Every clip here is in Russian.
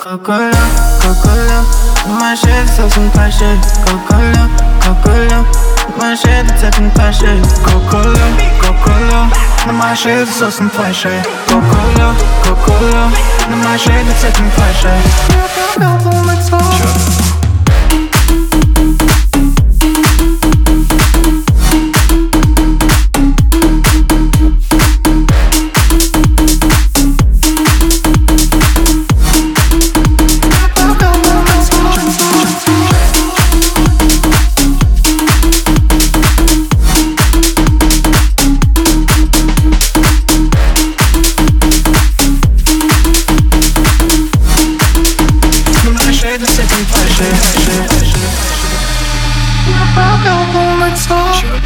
Coca-Cola, Coca-Cola. My shit is auf dem Tasche Coca-Cola, Coca-Cola. My shit ist auf dem Tasche Coca-Cola, Coca-Cola. My shit ist auf dem Tasche Coca-Cola, Coca-Cola. My shit ist auf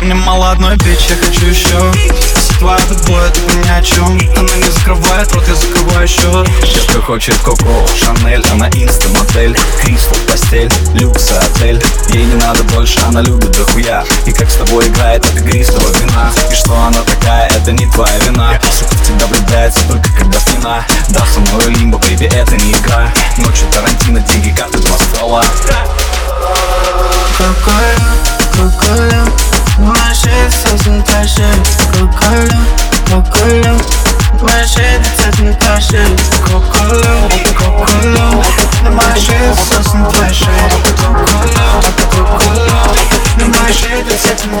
Мне мало одной бич, я хочу еще Твоя тобой, это ни о чем Она не закрывает рот, я закрываю счет Девка хочет Коко, Шанель, она инста-модель. Кристал, постель, люкс, отель. Ей не надо больше, она любит дохуя. И как с тобой играет это игристого вина? И что она такая, это не твоя вина спина Да, со мной лимбо, бейби, это не игра. Ночью Тарантино, деньги, карты, два ствола. Coca-Cola, Coca-Cola Моя шея совсем твоя шея Coca-Cola, Coca-Cola Моя шея цветом твоя шея Coca-Cola, Coca-Cola На моей шее совсем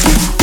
Thank you.